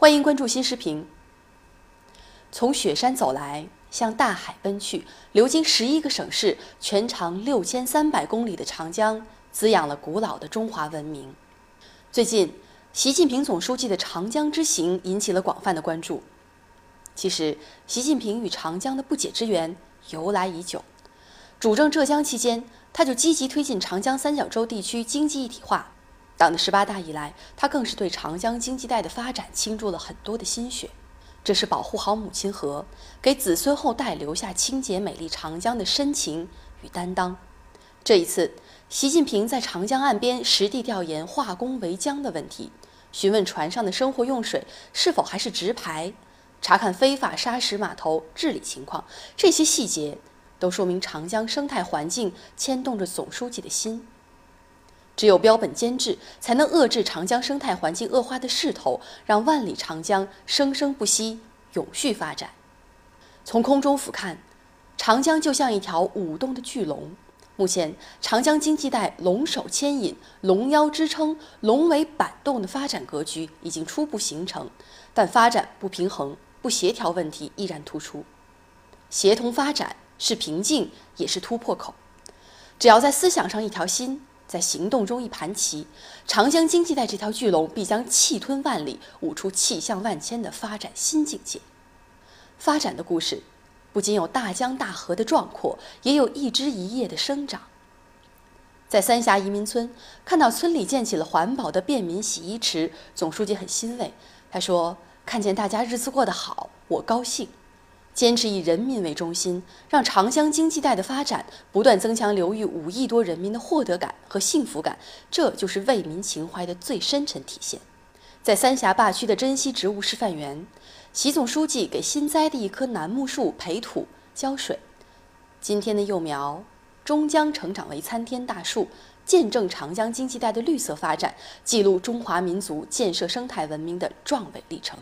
欢迎关注新视频。从雪山走来，向大海奔去，流经十一个省市，全长六千三百公里的长江，滋养了古老的中华文明。最近，习近平总书记的长江之行引起了广泛的关注。其实，习近平与长江的不解之缘由来已久。主政浙江期间，他就积极推进长江三角洲地区经济一体化。党的十八大以来，他更是对长江经济带的发展倾注了很多的心血，这是保护好母亲河，给子孙后代留下清洁美丽长江的深情与担当。这一次，习近平在长江岸边实地调研化工为江的问题，询问船上的生活用水是否还是直排，查看非法砂石码头治理情况，这些细节都说明长江生态环境牵动着总书记的心。只有标本兼治，才能遏制长江生态环境恶化的势头，让万里长江生生不息、永续发展。从空中俯瞰，长江就像一条舞动的巨龙。目前，长江经济带龙首牵引、龙腰支撑、龙尾板动的发展格局已经初步形成，但发展不平衡、不协调问题依然突出。协同发展是瓶颈，也是突破口。只要在思想上一条心。在行动中一盘棋，长江经济带这条巨龙必将气吞万里，舞出气象万千的发展新境界。发展的故事，不仅有大江大河的壮阔，也有一枝一叶的生长。在三峡移民村，看到村里建起了环保的便民洗衣池，总书记很欣慰。他说：“看见大家日子过得好，我高兴。”坚持以人民为中心，让长江经济带的发展不断增强流域五亿多人民的获得感和幸福感，这就是为民情怀的最深沉体现。在三峡坝区的珍稀植物示范园，习总书记给新栽的一棵楠木树培土浇水。今天的幼苗终将成长为参天大树，见证长江经济带的绿色发展，记录中华民族建设生态文明的壮伟历程。